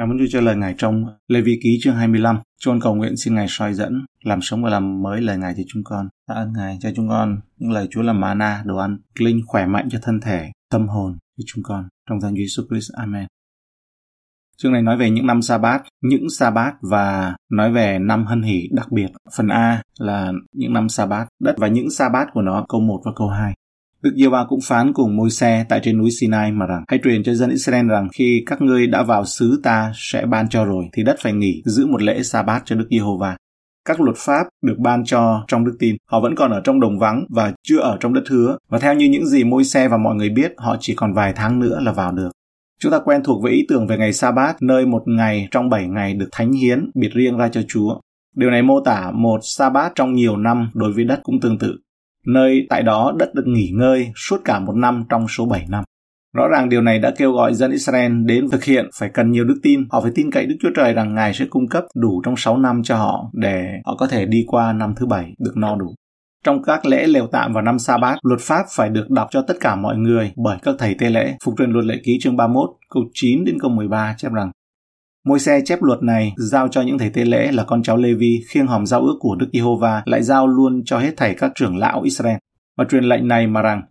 Cảm ơn Chúa cho lời Ngài trong Lê Vi Ký chương 25. Chúng con cầu nguyện xin Ngài soi dẫn, làm sống và làm mới lời Ngài cho chúng con. Tạ ơn Ngài cho chúng con những lời Chúa làm mana, đồ ăn, linh khỏe mạnh cho thân thể, tâm hồn cho chúng con. Trong danh Chúa Jesus Christ. Amen. Chương này nói về những năm sa bát, những sa bát và nói về năm hân hỷ đặc biệt. Phần A là những năm sa bát, đất và những sa bát của nó, câu 1 và câu 2. Đức giê va cũng phán cùng môi xe tại trên núi Sinai mà rằng hãy truyền cho dân Israel rằng khi các ngươi đã vào xứ ta sẽ ban cho rồi thì đất phải nghỉ giữ một lễ sa bát cho Đức Giê-hô-va. Các luật pháp được ban cho trong đức tin, họ vẫn còn ở trong đồng vắng và chưa ở trong đất hứa. Và theo như những gì môi xe và mọi người biết, họ chỉ còn vài tháng nữa là vào được. Chúng ta quen thuộc với ý tưởng về ngày sa bát, nơi một ngày trong bảy ngày được thánh hiến, biệt riêng ra cho Chúa. Điều này mô tả một sa bát trong nhiều năm đối với đất cũng tương tự nơi tại đó đất được nghỉ ngơi suốt cả một năm trong số 7 năm. Rõ ràng điều này đã kêu gọi dân Israel đến thực hiện phải cần nhiều đức tin. Họ phải tin cậy Đức Chúa Trời rằng Ngài sẽ cung cấp đủ trong 6 năm cho họ để họ có thể đi qua năm thứ bảy được no đủ. Trong các lễ lều tạm vào năm sa bát, luật pháp phải được đọc cho tất cả mọi người bởi các thầy tê lễ. Phục truyền luật lệ ký chương 31, câu 9 đến câu 13 chép rằng Môi xe chép luật này giao cho những thầy tế lễ là con cháu Levi khiêng hòm giao ước của Đức Giê-hô-va lại giao luôn cho hết thảy các trưởng lão Israel. Và truyền lệnh này mà rằng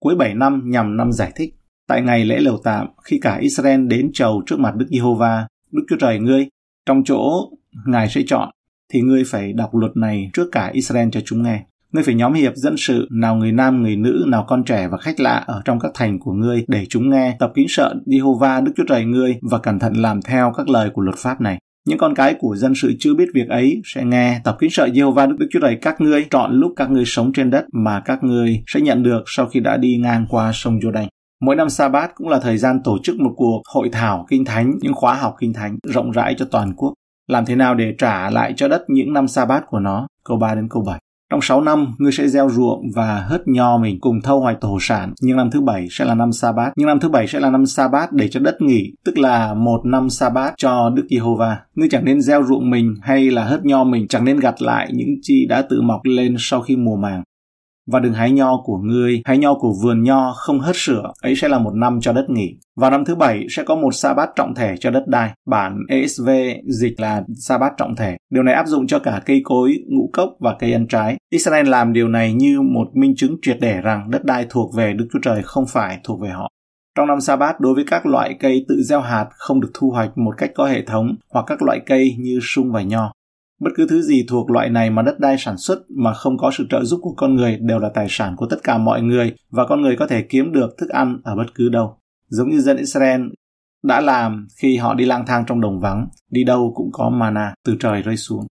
cuối 7 năm nhằm năm giải thích. Tại ngày lễ lều tạm, khi cả Israel đến chầu trước mặt Đức Giê-hô-va, Đức Chúa Trời ngươi, trong chỗ Ngài sẽ chọn, thì ngươi phải đọc luật này trước cả Israel cho chúng nghe. Ngươi phải nhóm hiệp dân sự, nào người nam, người nữ, nào con trẻ và khách lạ ở trong các thành của ngươi để chúng nghe, tập kính sợ Jehovah Đức Chúa Trời ngươi và cẩn thận làm theo các lời của luật pháp này. Những con cái của dân sự chưa biết việc ấy sẽ nghe tập kính sợ Jehovah Đức, Đức Chúa Trời các ngươi chọn lúc các ngươi sống trên đất mà các ngươi sẽ nhận được sau khi đã đi ngang qua sông Jordan. Mỗi năm sa bát cũng là thời gian tổ chức một cuộc hội thảo kinh thánh, những khóa học kinh thánh rộng rãi cho toàn quốc. Làm thế nào để trả lại cho đất những năm sa bát của nó? Câu 3 đến câu 7. Trong 6 năm, ngươi sẽ gieo ruộng và hớt nho mình cùng thâu hoạch thổ sản. Nhưng năm thứ bảy sẽ là năm sa bát. Nhưng năm thứ bảy sẽ là năm sa bát để cho đất nghỉ, tức là một năm sa bát cho Đức Giê-hô-va. Ngươi chẳng nên gieo ruộng mình hay là hớt nho mình, chẳng nên gặt lại những chi đã tự mọc lên sau khi mùa màng và đừng hái nho của ngươi, hái nho của vườn nho không hết sửa, ấy sẽ là một năm cho đất nghỉ. Vào năm thứ bảy sẽ có một sa bát trọng thể cho đất đai. Bản ESV dịch là sa bát trọng thể. Điều này áp dụng cho cả cây cối, ngũ cốc và cây ăn trái. Israel làm điều này như một minh chứng triệt để rằng đất đai thuộc về Đức Chúa Trời không phải thuộc về họ. Trong năm sa bát đối với các loại cây tự gieo hạt không được thu hoạch một cách có hệ thống hoặc các loại cây như sung và nho. Bất cứ thứ gì thuộc loại này mà đất đai sản xuất mà không có sự trợ giúp của con người đều là tài sản của tất cả mọi người và con người có thể kiếm được thức ăn ở bất cứ đâu. Giống như dân Israel đã làm khi họ đi lang thang trong đồng vắng, đi đâu cũng có mana từ trời rơi xuống.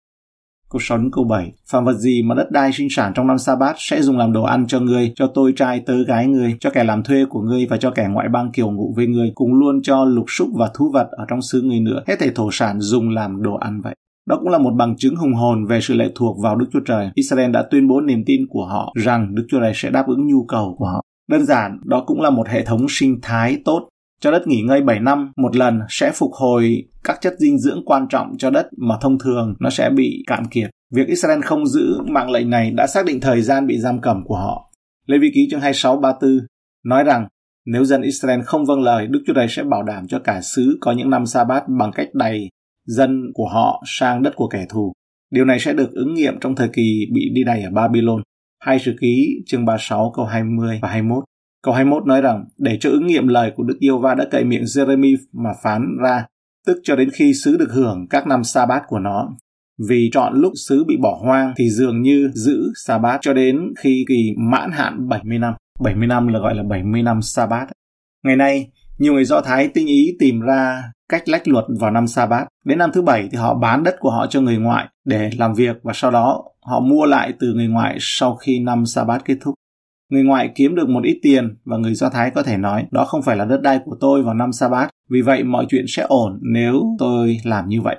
Câu 6 đến câu 7 Phạm vật gì mà đất đai sinh sản trong năm sa bát sẽ dùng làm đồ ăn cho ngươi, cho tôi trai tớ gái ngươi, cho kẻ làm thuê của ngươi và cho kẻ ngoại bang kiều ngụ với ngươi, cùng luôn cho lục súc và thú vật ở trong xứ ngươi nữa. Hết thể thổ sản dùng làm đồ ăn vậy. Đó cũng là một bằng chứng hùng hồn về sự lệ thuộc vào Đức Chúa Trời. Israel đã tuyên bố niềm tin của họ rằng Đức Chúa Trời sẽ đáp ứng nhu cầu của họ. Đơn giản, đó cũng là một hệ thống sinh thái tốt. Cho đất nghỉ ngơi 7 năm một lần sẽ phục hồi các chất dinh dưỡng quan trọng cho đất mà thông thường nó sẽ bị cạn kiệt. Việc Israel không giữ mạng lệnh này đã xác định thời gian bị giam cầm của họ. Lê Vi Ký chương 2634 nói rằng nếu dân Israel không vâng lời, Đức Chúa Trời sẽ bảo đảm cho cả xứ có những năm sa bát bằng cách đầy dân của họ sang đất của kẻ thù. Điều này sẽ được ứng nghiệm trong thời kỳ bị đi đày ở Babylon. Hai sử ký chương 36 câu 20 và 21. Câu 21 nói rằng, để cho ứng nghiệm lời của Đức Yêu Va đã cậy miệng Jeremy mà phán ra, tức cho đến khi sứ được hưởng các năm sa bát của nó. Vì chọn lúc sứ bị bỏ hoang thì dường như giữ sa bát cho đến khi kỳ mãn hạn 70 năm. 70 năm là gọi là 70 năm sa bát. Ngày nay, nhiều người Do Thái tinh ý tìm ra cách lách luật vào năm sa bát. Đến năm thứ bảy thì họ bán đất của họ cho người ngoại để làm việc và sau đó họ mua lại từ người ngoại sau khi năm sa bát kết thúc. Người ngoại kiếm được một ít tiền và người Do Thái có thể nói đó không phải là đất đai của tôi vào năm sa bát, vì vậy mọi chuyện sẽ ổn nếu tôi làm như vậy.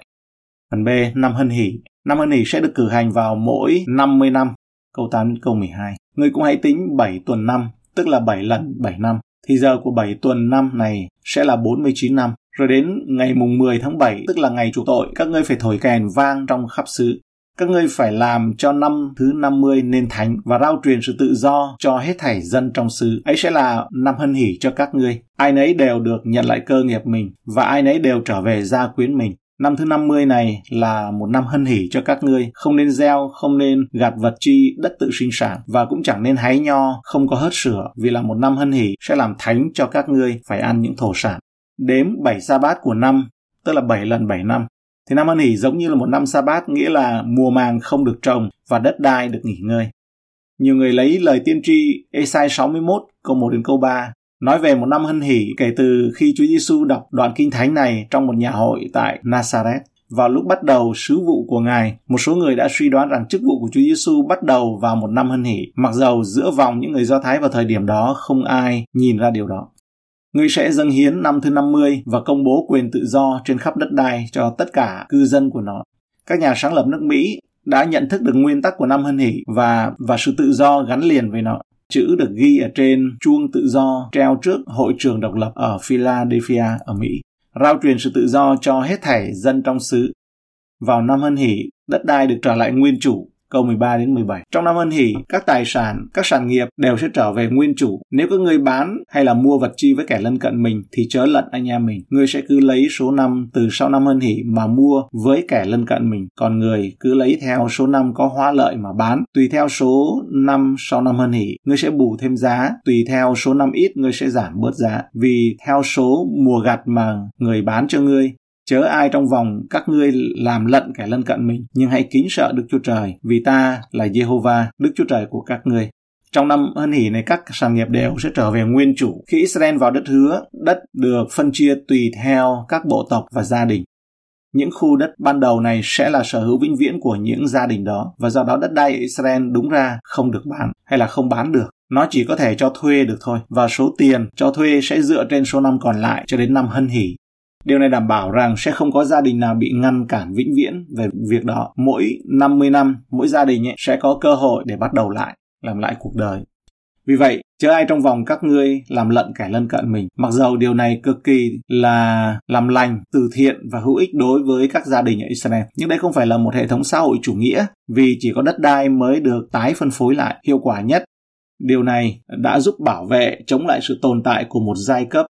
Phần B, năm hân hỷ. Năm hân hỷ sẽ được cử hành vào mỗi 50 năm. Câu 8 câu 12. Người cũng hãy tính 7 tuần năm, tức là 7 lần 7 năm thì giờ của 7 tuần năm này sẽ là 49 năm. Rồi đến ngày mùng 10 tháng 7, tức là ngày chủ tội, các ngươi phải thổi kèn vang trong khắp xứ. các ngươi phải làm cho năm thứ 50 nên thánh và rao truyền sự tự do cho hết thảy dân trong xứ. Ấy sẽ là năm hân hỷ cho các ngươi. Ai nấy đều được nhận lại cơ nghiệp mình và ai nấy đều trở về gia quyến mình. Năm thứ 50 này là một năm hân hỷ cho các ngươi, không nên gieo, không nên gạt vật chi đất tự sinh sản và cũng chẳng nên hái nho, không có hớt sửa vì là một năm hân hỷ sẽ làm thánh cho các ngươi phải ăn những thổ sản. Đếm 7 sa bát của năm, tức là 7 lần 7 năm. Thì năm hân hỷ giống như là một năm sa bát nghĩa là mùa màng không được trồng và đất đai được nghỉ ngơi. Nhiều người lấy lời tiên tri Esai 61 câu 1 đến câu 3 nói về một năm hân hỷ kể từ khi Chúa Giêsu đọc đoạn kinh thánh này trong một nhà hội tại Nazareth. Vào lúc bắt đầu sứ vụ của Ngài, một số người đã suy đoán rằng chức vụ của Chúa Giêsu bắt đầu vào một năm hân hỷ, mặc dầu giữa vòng những người Do Thái vào thời điểm đó không ai nhìn ra điều đó. Người sẽ dâng hiến năm thứ 50 và công bố quyền tự do trên khắp đất đai cho tất cả cư dân của nó. Các nhà sáng lập nước Mỹ đã nhận thức được nguyên tắc của năm hân hỷ và và sự tự do gắn liền với nó. Chữ được ghi ở trên chuông tự do treo trước hội trường độc lập ở Philadelphia ở Mỹ. Rao truyền sự tự do cho hết thảy dân trong xứ. Vào năm hân hỷ, đất đai được trở lại nguyên chủ câu 13 đến 17. Trong năm hân hỷ, các tài sản, các sản nghiệp đều sẽ trở về nguyên chủ. Nếu có người bán hay là mua vật chi với kẻ lân cận mình thì chớ lận anh em mình. Người sẽ cứ lấy số năm từ sau năm hân hỷ mà mua với kẻ lân cận mình. Còn người cứ lấy theo số năm có hoa lợi mà bán. Tùy theo số năm sau năm hân hỷ, người sẽ bù thêm giá. Tùy theo số năm ít, người sẽ giảm bớt giá. Vì theo số mùa gặt mà người bán cho ngươi Chớ ai trong vòng các ngươi làm lận kẻ lân cận mình, nhưng hãy kính sợ Đức Chúa Trời, vì ta là Jehovah, Đức Chúa Trời của các ngươi. Trong năm hân hỷ này các sản nghiệp đều sẽ trở về nguyên chủ. Khi Israel vào đất hứa, đất được phân chia tùy theo các bộ tộc và gia đình. Những khu đất ban đầu này sẽ là sở hữu vĩnh viễn của những gia đình đó và do đó đất đai ở Israel đúng ra không được bán hay là không bán được. Nó chỉ có thể cho thuê được thôi và số tiền cho thuê sẽ dựa trên số năm còn lại cho đến năm hân hỷ. Điều này đảm bảo rằng sẽ không có gia đình nào bị ngăn cản vĩnh viễn về việc đó. Mỗi 50 năm, mỗi gia đình ấy sẽ có cơ hội để bắt đầu lại, làm lại cuộc đời. Vì vậy, chớ ai trong vòng các ngươi làm lận kẻ lân cận mình. Mặc dầu điều này cực kỳ là làm lành, từ thiện và hữu ích đối với các gia đình ở Israel. Nhưng đây không phải là một hệ thống xã hội chủ nghĩa, vì chỉ có đất đai mới được tái phân phối lại hiệu quả nhất. Điều này đã giúp bảo vệ chống lại sự tồn tại của một giai cấp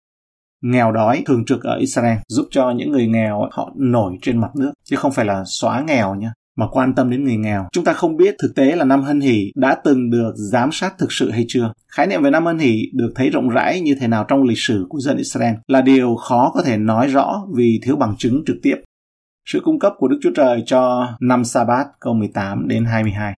nghèo đói thường trực ở Israel giúp cho những người nghèo họ nổi trên mặt nước chứ không phải là xóa nghèo nhé mà quan tâm đến người nghèo. Chúng ta không biết thực tế là năm hân hỷ đã từng được giám sát thực sự hay chưa. Khái niệm về năm hân hỷ được thấy rộng rãi như thế nào trong lịch sử của dân Israel là điều khó có thể nói rõ vì thiếu bằng chứng trực tiếp. Sự cung cấp của Đức Chúa Trời cho năm Sa-bát câu 18 đến 22.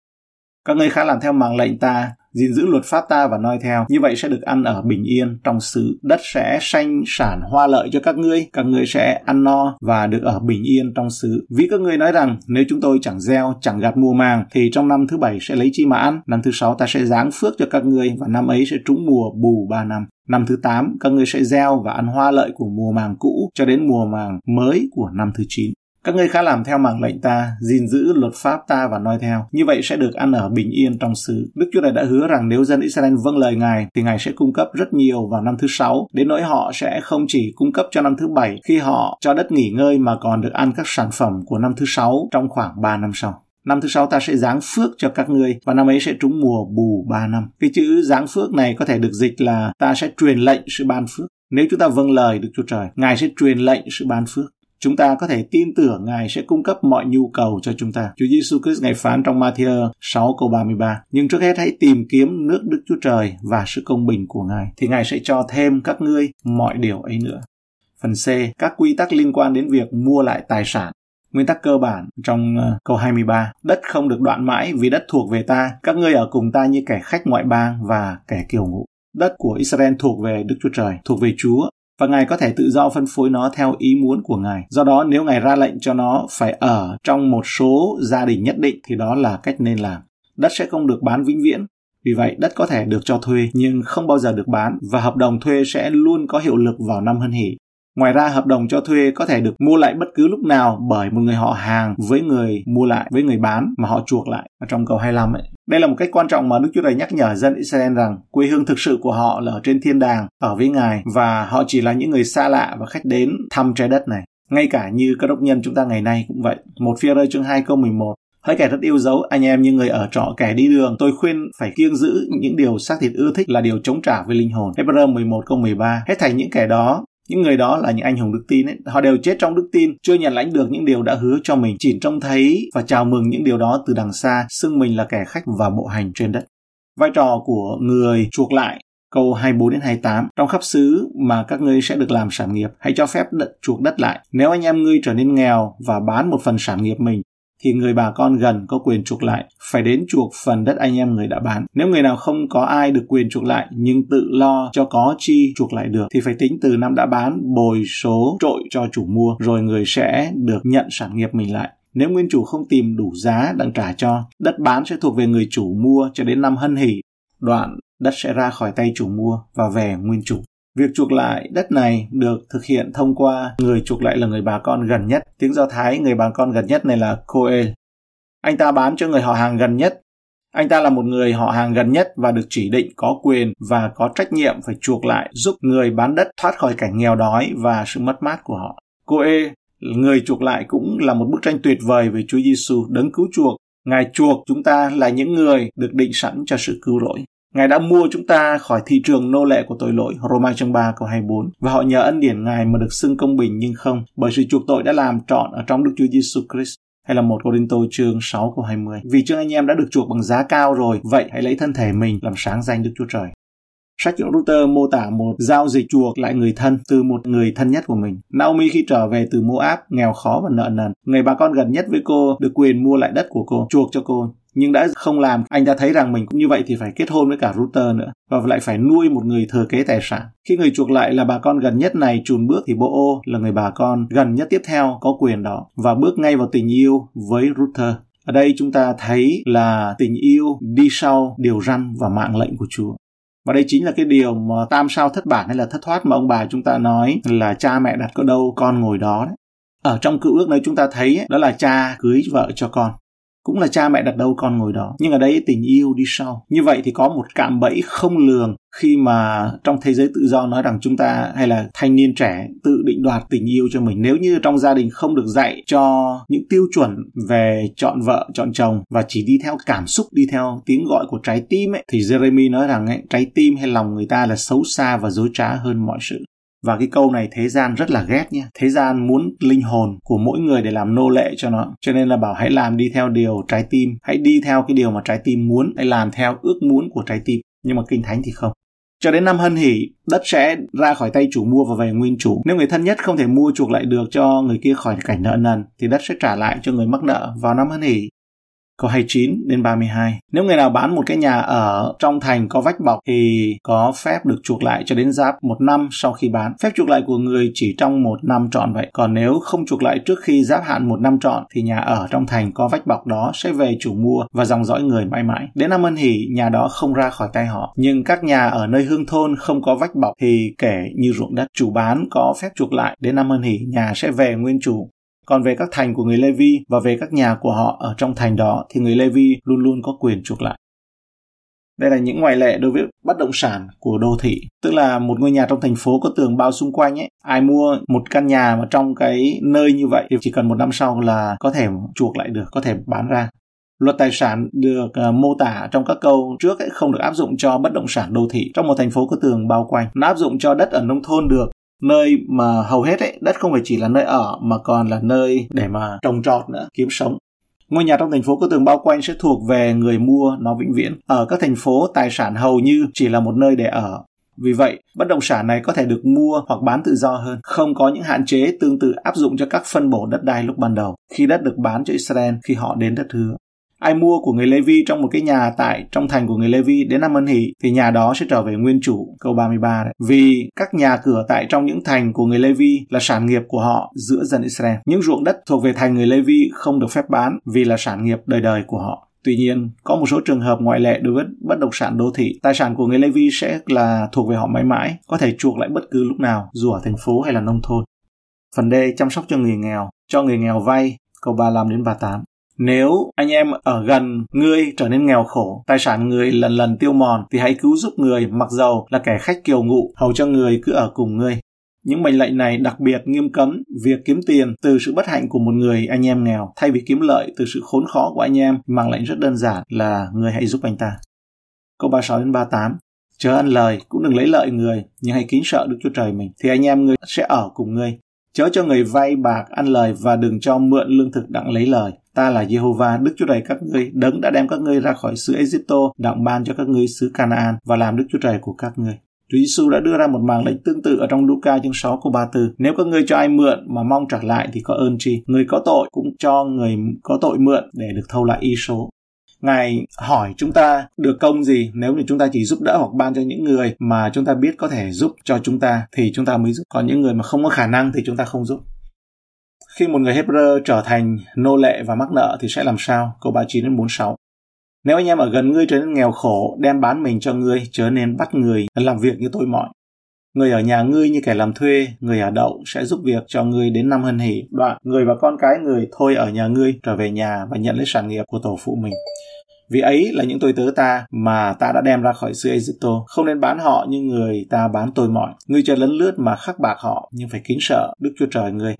Các ngươi khá làm theo mạng lệnh ta, gìn giữ luật pháp ta và noi theo, như vậy sẽ được ăn ở bình yên trong xứ. Đất sẽ sanh sản hoa lợi cho các ngươi, các ngươi sẽ ăn no và được ở bình yên trong xứ. Vì các ngươi nói rằng nếu chúng tôi chẳng gieo, chẳng gặt mùa màng, thì trong năm thứ bảy sẽ lấy chi mà ăn, năm thứ sáu ta sẽ giáng phước cho các ngươi và năm ấy sẽ trúng mùa bù ba năm. Năm thứ 8, các ngươi sẽ gieo và ăn hoa lợi của mùa màng cũ cho đến mùa màng mới của năm thứ 9. Các ngươi khá làm theo mạng lệnh ta, gìn giữ luật pháp ta và noi theo. Như vậy sẽ được ăn ở bình yên trong xứ. Đức Chúa Trời đã hứa rằng nếu dân Israel vâng lời Ngài, thì Ngài sẽ cung cấp rất nhiều vào năm thứ sáu. Đến nỗi họ sẽ không chỉ cung cấp cho năm thứ bảy khi họ cho đất nghỉ ngơi mà còn được ăn các sản phẩm của năm thứ sáu trong khoảng 3 năm sau. Năm thứ sáu ta sẽ giáng phước cho các ngươi và năm ấy sẽ trúng mùa bù ba năm. Cái chữ giáng phước này có thể được dịch là ta sẽ truyền lệnh sự ban phước. Nếu chúng ta vâng lời Đức Chúa Trời, Ngài sẽ truyền lệnh sự ban phước chúng ta có thể tin tưởng Ngài sẽ cung cấp mọi nhu cầu cho chúng ta. Chúa Giêsu Christ ngày phán trong Matthew 6 câu 33. Nhưng trước hết hãy tìm kiếm nước Đức Chúa Trời và sự công bình của Ngài, thì Ngài sẽ cho thêm các ngươi mọi điều ấy nữa. Phần C, các quy tắc liên quan đến việc mua lại tài sản. Nguyên tắc cơ bản trong uh, câu 23, đất không được đoạn mãi vì đất thuộc về ta, các ngươi ở cùng ta như kẻ khách ngoại bang và kẻ kiều ngụ. Đất của Israel thuộc về Đức Chúa Trời, thuộc về Chúa, và Ngài có thể tự do phân phối nó theo ý muốn của Ngài. Do đó nếu Ngài ra lệnh cho nó phải ở trong một số gia đình nhất định thì đó là cách nên làm. Đất sẽ không được bán vĩnh viễn. Vì vậy, đất có thể được cho thuê nhưng không bao giờ được bán và hợp đồng thuê sẽ luôn có hiệu lực vào năm hân hỷ. Ngoài ra, hợp đồng cho thuê có thể được mua lại bất cứ lúc nào bởi một người họ hàng với người mua lại, với người bán mà họ chuộc lại ở trong câu 25 ấy. Đây là một cách quan trọng mà Đức Chúa Trời nhắc nhở dân Israel rằng quê hương thực sự của họ là ở trên thiên đàng, ở với Ngài và họ chỉ là những người xa lạ và khách đến thăm trái đất này. Ngay cả như các đốc nhân chúng ta ngày nay cũng vậy. Một phía rơi chương 2 câu 11 Hỡi kẻ rất yêu dấu, anh em như người ở trọ kẻ đi đường, tôi khuyên phải kiêng giữ những điều xác thịt ưa thích là điều chống trả với linh hồn. Hebrew 11 câu 13. Hết thành những kẻ đó những người đó là những anh hùng đức tin ấy, họ đều chết trong đức tin, chưa nhận lãnh được những điều đã hứa cho mình, chỉ trông thấy và chào mừng những điều đó từ đằng xa, xưng mình là kẻ khách và bộ hành trên đất. Vai trò của người chuộc lại câu 24 đến 28 trong khắp xứ mà các ngươi sẽ được làm sản nghiệp hãy cho phép đất chuộc đất lại. Nếu anh em ngươi trở nên nghèo và bán một phần sản nghiệp mình thì người bà con gần có quyền chuộc lại, phải đến chuộc phần đất anh em người đã bán. Nếu người nào không có ai được quyền chuộc lại nhưng tự lo cho có chi chuộc lại được thì phải tính từ năm đã bán bồi số trội cho chủ mua rồi người sẽ được nhận sản nghiệp mình lại. Nếu nguyên chủ không tìm đủ giá đặng trả cho, đất bán sẽ thuộc về người chủ mua cho đến năm hân hỷ. Đoạn, đất sẽ ra khỏi tay chủ mua và về nguyên chủ. Việc chuộc lại đất này được thực hiện thông qua người chuộc lại là người bà con gần nhất. Tiếng Do Thái người bà con gần nhất này là Coel. Anh ta bán cho người họ hàng gần nhất. Anh ta là một người họ hàng gần nhất và được chỉ định có quyền và có trách nhiệm phải chuộc lại giúp người bán đất thoát khỏi cảnh nghèo đói và sự mất mát của họ. Coe, người chuộc lại cũng là một bức tranh tuyệt vời về Chúa Giêsu đấng cứu chuộc. Ngài chuộc chúng ta là những người được định sẵn cho sự cứu rỗi. Ngài đã mua chúng ta khỏi thị trường nô lệ của tội lỗi, Roma chương 3 câu 24. Và họ nhờ ân điển Ngài mà được xưng công bình nhưng không, bởi sự chuộc tội đã làm trọn ở trong Đức Chúa Giêsu Christ. Hay là một Corinto chương 6 câu 20. Vì chương anh em đã được chuộc bằng giá cao rồi, vậy hãy lấy thân thể mình làm sáng danh Đức Chúa Trời. Sách Router mô tả một giao dịch chuộc lại người thân từ một người thân nhất của mình. Naomi khi trở về từ Moab, nghèo khó và nợ nần, người bà con gần nhất với cô được quyền mua lại đất của cô, chuộc cho cô nhưng đã không làm, anh ta thấy rằng mình cũng như vậy thì phải kết hôn với cả router nữa, và lại phải nuôi một người thừa kế tài sản khi người chuộc lại là bà con gần nhất này, chùn bước thì bộ ô là người bà con gần nhất tiếp theo có quyền đó, và bước ngay vào tình yêu với router ở đây chúng ta thấy là tình yêu đi sau điều răn và mạng lệnh của Chúa. Và đây chính là cái điều mà tam sao thất bản hay là thất thoát mà ông bà chúng ta nói là cha mẹ đặt có đâu con ngồi đó đấy. Ở trong cựu ước này chúng ta thấy đó là cha cưới vợ cho con cũng là cha mẹ đặt đâu con ngồi đó. Nhưng ở đây tình yêu đi sau. Như vậy thì có một cạm bẫy không lường khi mà trong thế giới tự do nói rằng chúng ta hay là thanh niên trẻ tự định đoạt tình yêu cho mình. Nếu như trong gia đình không được dạy cho những tiêu chuẩn về chọn vợ chọn chồng và chỉ đi theo cảm xúc đi theo tiếng gọi của trái tim ấy thì Jeremy nói rằng ấy, trái tim hay lòng người ta là xấu xa và dối trá hơn mọi sự và cái câu này thế gian rất là ghét nha. Thế gian muốn linh hồn của mỗi người để làm nô lệ cho nó. Cho nên là bảo hãy làm đi theo điều trái tim. Hãy đi theo cái điều mà trái tim muốn. Hãy làm theo ước muốn của trái tim. Nhưng mà kinh thánh thì không. Cho đến năm hân hỷ, đất sẽ ra khỏi tay chủ mua và về nguyên chủ. Nếu người thân nhất không thể mua chuộc lại được cho người kia khỏi cảnh nợ nần, thì đất sẽ trả lại cho người mắc nợ vào năm hân hỷ. Câu 29 đến 32. Nếu người nào bán một cái nhà ở trong thành có vách bọc thì có phép được chuộc lại cho đến giáp một năm sau khi bán. Phép chuộc lại của người chỉ trong một năm trọn vậy. Còn nếu không chuộc lại trước khi giáp hạn một năm trọn thì nhà ở trong thành có vách bọc đó sẽ về chủ mua và dòng dõi người mãi mãi. Đến năm ân hỷ, nhà đó không ra khỏi tay họ. Nhưng các nhà ở nơi hương thôn không có vách bọc thì kể như ruộng đất. Chủ bán có phép chuộc lại. Đến năm ân hỷ, nhà sẽ về nguyên chủ còn về các thành của người Levi và về các nhà của họ ở trong thành đó thì người Levi luôn luôn có quyền chuộc lại. Đây là những ngoại lệ đối với bất động sản của đô thị, tức là một ngôi nhà trong thành phố có tường bao xung quanh ấy. Ai mua một căn nhà mà trong cái nơi như vậy thì chỉ cần một năm sau là có thể chuộc lại được, có thể bán ra. Luật tài sản được uh, mô tả trong các câu trước ấy không được áp dụng cho bất động sản đô thị trong một thành phố có tường bao quanh. Nó áp dụng cho đất ở nông thôn được nơi mà hầu hết ấy, đất không phải chỉ là nơi ở mà còn là nơi để mà trồng trọt nữa, kiếm sống. Ngôi nhà trong thành phố có tường bao quanh sẽ thuộc về người mua nó vĩnh viễn. Ở các thành phố, tài sản hầu như chỉ là một nơi để ở. Vì vậy, bất động sản này có thể được mua hoặc bán tự do hơn, không có những hạn chế tương tự áp dụng cho các phân bổ đất đai lúc ban đầu, khi đất được bán cho Israel khi họ đến đất hứa ai mua của người Levi trong một cái nhà tại trong thành của người Levi đến năm ân hỷ thì nhà đó sẽ trở về nguyên chủ câu 33 đấy. Vì các nhà cửa tại trong những thành của người Levi là sản nghiệp của họ giữa dân Israel. Những ruộng đất thuộc về thành người Levi không được phép bán vì là sản nghiệp đời đời của họ. Tuy nhiên, có một số trường hợp ngoại lệ đối với bất động sản đô thị. Tài sản của người Levi sẽ là thuộc về họ mãi mãi, có thể chuộc lại bất cứ lúc nào, dù ở thành phố hay là nông thôn. Phần D. Chăm sóc cho người nghèo. Cho người nghèo vay, câu 35 đến 38. Nếu anh em ở gần ngươi trở nên nghèo khổ, tài sản người lần lần tiêu mòn, thì hãy cứu giúp người mặc dầu là kẻ khách kiều ngụ, hầu cho người cứ ở cùng ngươi. Những mệnh lệnh này đặc biệt nghiêm cấm việc kiếm tiền từ sự bất hạnh của một người anh em nghèo thay vì kiếm lợi từ sự khốn khó của anh em mang lệnh rất đơn giản là người hãy giúp anh ta. Câu 36 đến 38 Chớ ăn lời, cũng đừng lấy lợi người, nhưng hãy kính sợ Đức Chúa Trời mình, thì anh em ngươi sẽ ở cùng ngươi. Chớ cho người vay bạc ăn lời và đừng cho mượn lương thực đặng lấy lời. Ta là Jehovah, Đức Chúa Trời các ngươi, đấng đã đem các ngươi ra khỏi xứ Egypto, đặng ban cho các ngươi xứ Canaan và làm Đức Chúa Trời của các ngươi. Chúa Giêsu đã đưa ra một màng lệnh tương tự ở trong Luca chương 6 câu 34. Nếu các ngươi cho ai mượn mà mong trả lại thì có ơn chi. Người có tội cũng cho người có tội mượn để được thâu lại y số. Ngài hỏi chúng ta được công gì nếu như chúng ta chỉ giúp đỡ hoặc ban cho những người mà chúng ta biết có thể giúp cho chúng ta thì chúng ta mới giúp. Còn những người mà không có khả năng thì chúng ta không giúp. Khi một người Hebrew trở thành nô lệ và mắc nợ thì sẽ làm sao? Câu 39 đến 46. Nếu anh em ở gần ngươi trở nên nghèo khổ, đem bán mình cho ngươi, chớ nên bắt người làm việc như tôi mọi. Người ở nhà ngươi như kẻ làm thuê, người ở đậu sẽ giúp việc cho ngươi đến năm hân hỷ. Đoạn, người và con cái người thôi ở nhà ngươi, trở về nhà và nhận lấy sản nghiệp của tổ phụ mình. Vì ấy là những tôi tớ ta mà ta đã đem ra khỏi xứ Egypto, không nên bán họ như người ta bán tôi mọi. Ngươi cho lấn lướt mà khắc bạc họ, nhưng phải kính sợ Đức Chúa Trời ngươi.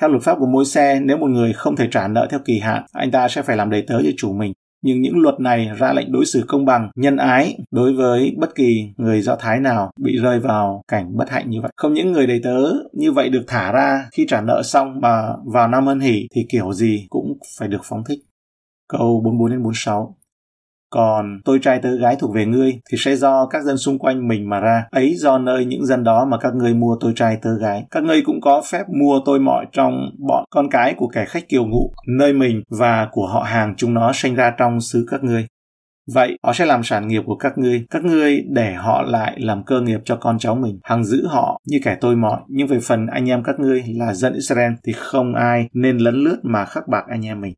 Theo luật pháp của môi xe, nếu một người không thể trả nợ theo kỳ hạn, anh ta sẽ phải làm đầy tớ cho chủ mình nhưng những luật này ra lệnh đối xử công bằng, nhân ái đối với bất kỳ người Do Thái nào bị rơi vào cảnh bất hạnh như vậy. Không những người đầy tớ như vậy được thả ra khi trả nợ xong mà vào năm ân hỷ thì kiểu gì cũng phải được phóng thích. Câu 44 đến 46 còn tôi trai tớ gái thuộc về ngươi thì sẽ do các dân xung quanh mình mà ra. Ấy do nơi những dân đó mà các ngươi mua tôi trai tớ gái. Các ngươi cũng có phép mua tôi mọi trong bọn con cái của kẻ khách kiều ngụ, nơi mình và của họ hàng chúng nó sinh ra trong xứ các ngươi. Vậy họ sẽ làm sản nghiệp của các ngươi, các ngươi để họ lại làm cơ nghiệp cho con cháu mình, hằng giữ họ như kẻ tôi mọi. Nhưng về phần anh em các ngươi là dân Israel thì không ai nên lấn lướt mà khắc bạc anh em mình.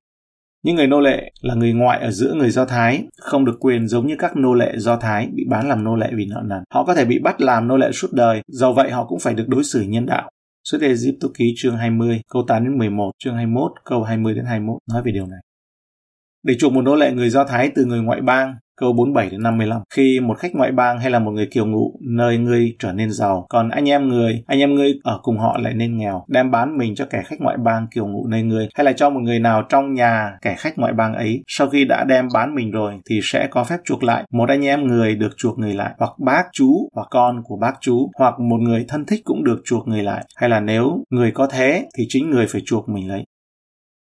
Những người nô lệ là người ngoại ở giữa người Do Thái, không được quyền giống như các nô lệ Do Thái bị bán làm nô lệ vì nợ nần. Họ có thể bị bắt làm nô lệ suốt đời, do vậy họ cũng phải được đối xử nhân đạo. Xuất Ê Diếp Ký chương 20, câu 8 đến 11, chương 21, câu 20 đến 21 nói về điều này. Để chuộc một nô lệ người Do Thái từ người ngoại bang, câu 47 đến 55. Khi một khách ngoại bang hay là một người kiều ngụ nơi ngươi trở nên giàu, còn anh em người, anh em ngươi ở cùng họ lại nên nghèo, đem bán mình cho kẻ khách ngoại bang kiều ngụ nơi ngươi, hay là cho một người nào trong nhà kẻ khách ngoại bang ấy, sau khi đã đem bán mình rồi thì sẽ có phép chuộc lại. Một anh em người được chuộc người lại, hoặc bác chú, hoặc con của bác chú, hoặc một người thân thích cũng được chuộc người lại. Hay là nếu người có thế thì chính người phải chuộc mình lấy.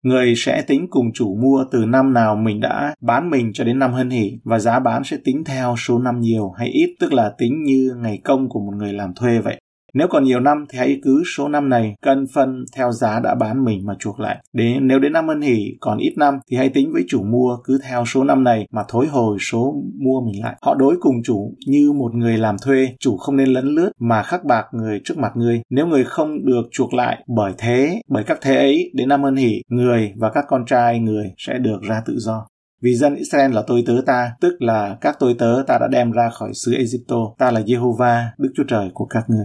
Người sẽ tính cùng chủ mua từ năm nào mình đã bán mình cho đến năm hân hỷ và giá bán sẽ tính theo số năm nhiều hay ít, tức là tính như ngày công của một người làm thuê vậy. Nếu còn nhiều năm thì hãy cứ số năm này cân phân theo giá đã bán mình mà chuộc lại. để nếu đến năm ân hỷ còn ít năm thì hãy tính với chủ mua cứ theo số năm này mà thối hồi số mua mình lại. Họ đối cùng chủ như một người làm thuê, chủ không nên lấn lướt mà khắc bạc người trước mặt người. Nếu người không được chuộc lại bởi thế, bởi các thế ấy đến năm ân hỷ, người và các con trai người sẽ được ra tự do. Vì dân Israel là tôi tớ ta, tức là các tôi tớ ta đã đem ra khỏi xứ Egypto. Ta là Jehovah, Đức Chúa Trời của các ngươi.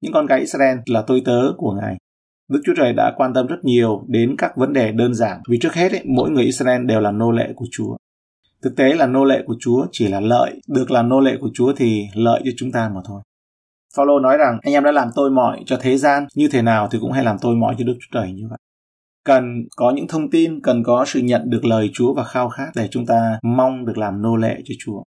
Những con cái Israel là tôi tớ của Ngài. Đức Chúa Trời đã quan tâm rất nhiều đến các vấn đề đơn giản vì trước hết ấy, mỗi người Israel đều là nô lệ của Chúa. Thực tế là nô lệ của Chúa chỉ là lợi, được làm nô lệ của Chúa thì lợi cho chúng ta mà thôi. Phaolô nói rằng anh em đã làm tôi mọi cho thế gian như thế nào thì cũng hay làm tôi mọi cho Đức Chúa Trời như vậy. Cần có những thông tin, cần có sự nhận được lời Chúa và khao khát để chúng ta mong được làm nô lệ cho Chúa.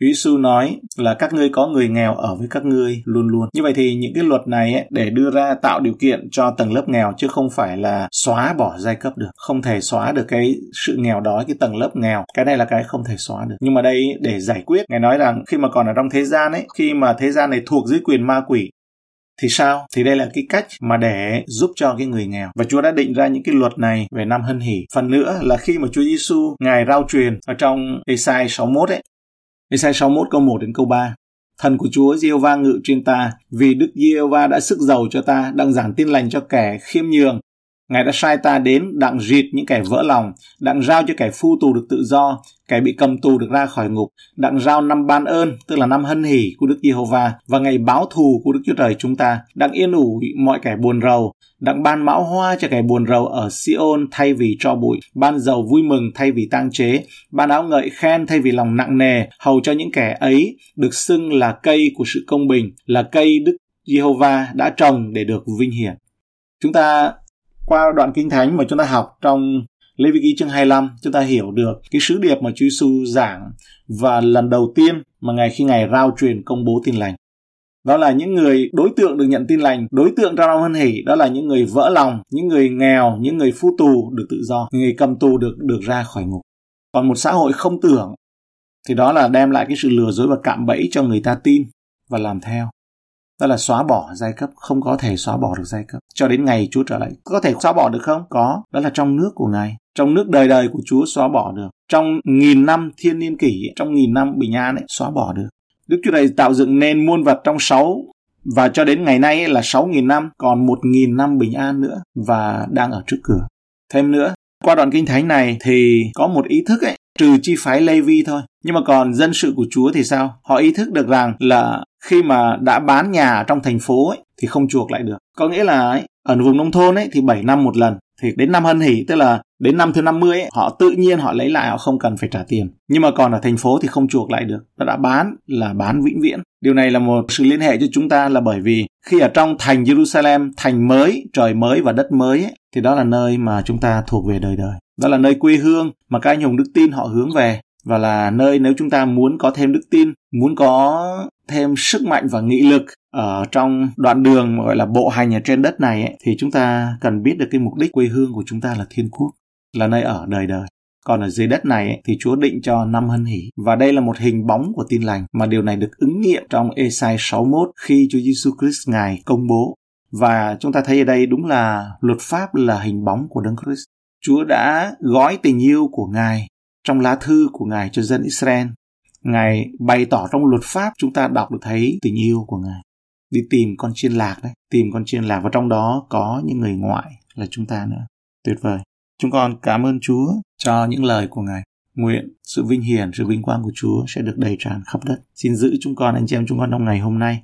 Chúa Giêsu nói là các ngươi có người nghèo ở với các ngươi luôn luôn. Như vậy thì những cái luật này ấy, để đưa ra tạo điều kiện cho tầng lớp nghèo chứ không phải là xóa bỏ giai cấp được. Không thể xóa được cái sự nghèo đói cái tầng lớp nghèo. Cái này là cái không thể xóa được. Nhưng mà đây để giải quyết, ngài nói rằng khi mà còn ở trong thế gian ấy, khi mà thế gian này thuộc dưới quyền ma quỷ thì sao? Thì đây là cái cách mà để giúp cho cái người nghèo. Và Chúa đã định ra những cái luật này về năm hân hỷ. Phần nữa là khi mà Chúa Giêsu ngài rao truyền ở trong Esai 61 ấy, Isaiah 61 câu 1 đến câu 3. Thần của Chúa Giê-hô-va ngự trên ta, vì Đức Giê-hô-va đã sức giàu cho ta, đang giảng tin lành cho kẻ khiêm nhường. Ngài đã sai ta đến đặng rịt những kẻ vỡ lòng, đặng giao cho kẻ phu tù được tự do, kẻ bị cầm tù được ra khỏi ngục, đặng giao năm ban ơn, tức là năm hân hỷ của Đức Giê-hô-va và ngày báo thù của Đức Chúa Trời chúng ta, đặng yên ủi mọi kẻ buồn rầu, đặng ban mão hoa cho kẻ buồn rầu ở Siôn thay vì cho bụi, ban dầu vui mừng thay vì tang chế, ban áo ngợi khen thay vì lòng nặng nề, hầu cho những kẻ ấy được xưng là cây của sự công bình, là cây Đức Jehovah đã trồng để được vinh hiển. Chúng ta qua đoạn kinh thánh mà chúng ta học trong Lê Vi Ký chương 25, chúng ta hiểu được cái sứ điệp mà Chúa Giêsu giảng và lần đầu tiên mà ngày khi Ngài rao truyền công bố tin lành. Đó là những người đối tượng được nhận tin lành, đối tượng ra lòng hân hỷ, đó là những người vỡ lòng, những người nghèo, những người phu tù được tự do, những người cầm tù được được ra khỏi ngục. Còn một xã hội không tưởng thì đó là đem lại cái sự lừa dối và cạm bẫy cho người ta tin và làm theo đó là xóa bỏ giai cấp, không có thể xóa bỏ được giai cấp. Cho đến ngày Chúa trở lại, có thể xóa bỏ được không? Có. Đó là trong nước của ngài. Trong nước đời đời của Chúa xóa bỏ được. Trong nghìn năm thiên niên kỷ, trong nghìn năm bình an ấy, xóa bỏ được. Đức Chúa này tạo dựng nên muôn vật trong sáu và cho đến ngày nay là sáu nghìn năm, còn một nghìn năm bình an nữa và đang ở trước cửa. Thêm nữa, qua đoạn kinh thánh này thì có một ý thức ấy, trừ chi phái Lê Vi thôi. Nhưng mà còn dân sự của Chúa thì sao? Họ ý thức được rằng là khi mà đã bán nhà trong thành phố ấy, thì không chuộc lại được. Có nghĩa là ấy, ở vùng nông thôn ấy thì 7 năm một lần. Thì đến năm hân hỷ tức là đến năm thứ 50 ấy, họ tự nhiên họ lấy lại họ không cần phải trả tiền. Nhưng mà còn ở thành phố thì không chuộc lại được. Nó đã bán là bán vĩnh viễn. Điều này là một sự liên hệ cho chúng ta là bởi vì khi ở trong thành Jerusalem, thành mới, trời mới và đất mới ấy, thì đó là nơi mà chúng ta thuộc về đời đời. Đó là nơi quê hương mà các anh hùng đức tin họ hướng về và là nơi nếu chúng ta muốn có thêm đức tin, muốn có thêm sức mạnh và nghị lực ở trong đoạn đường gọi là bộ hành ở trên đất này ấy, thì chúng ta cần biết được cái mục đích quê hương của chúng ta là thiên quốc, là nơi ở đời đời. Còn ở dưới đất này ấy, thì Chúa định cho năm hân hỷ. Và đây là một hình bóng của tin lành mà điều này được ứng nghiệm trong Esai 61 khi Chúa Giêsu Christ Ngài công bố. Và chúng ta thấy ở đây đúng là luật pháp là hình bóng của Đấng Christ. Chúa đã gói tình yêu của Ngài trong lá thư của Ngài cho dân Israel. Ngài bày tỏ trong luật pháp chúng ta đọc được thấy tình yêu của Ngài. Đi tìm con chiên lạc đấy, tìm con chiên lạc và trong đó có những người ngoại là chúng ta nữa. Tuyệt vời. Chúng con cảm ơn Chúa cho những lời của Ngài. Nguyện sự vinh hiển, sự vinh quang của Chúa sẽ được đầy tràn khắp đất. Xin giữ chúng con, anh chị em chúng con trong ngày hôm nay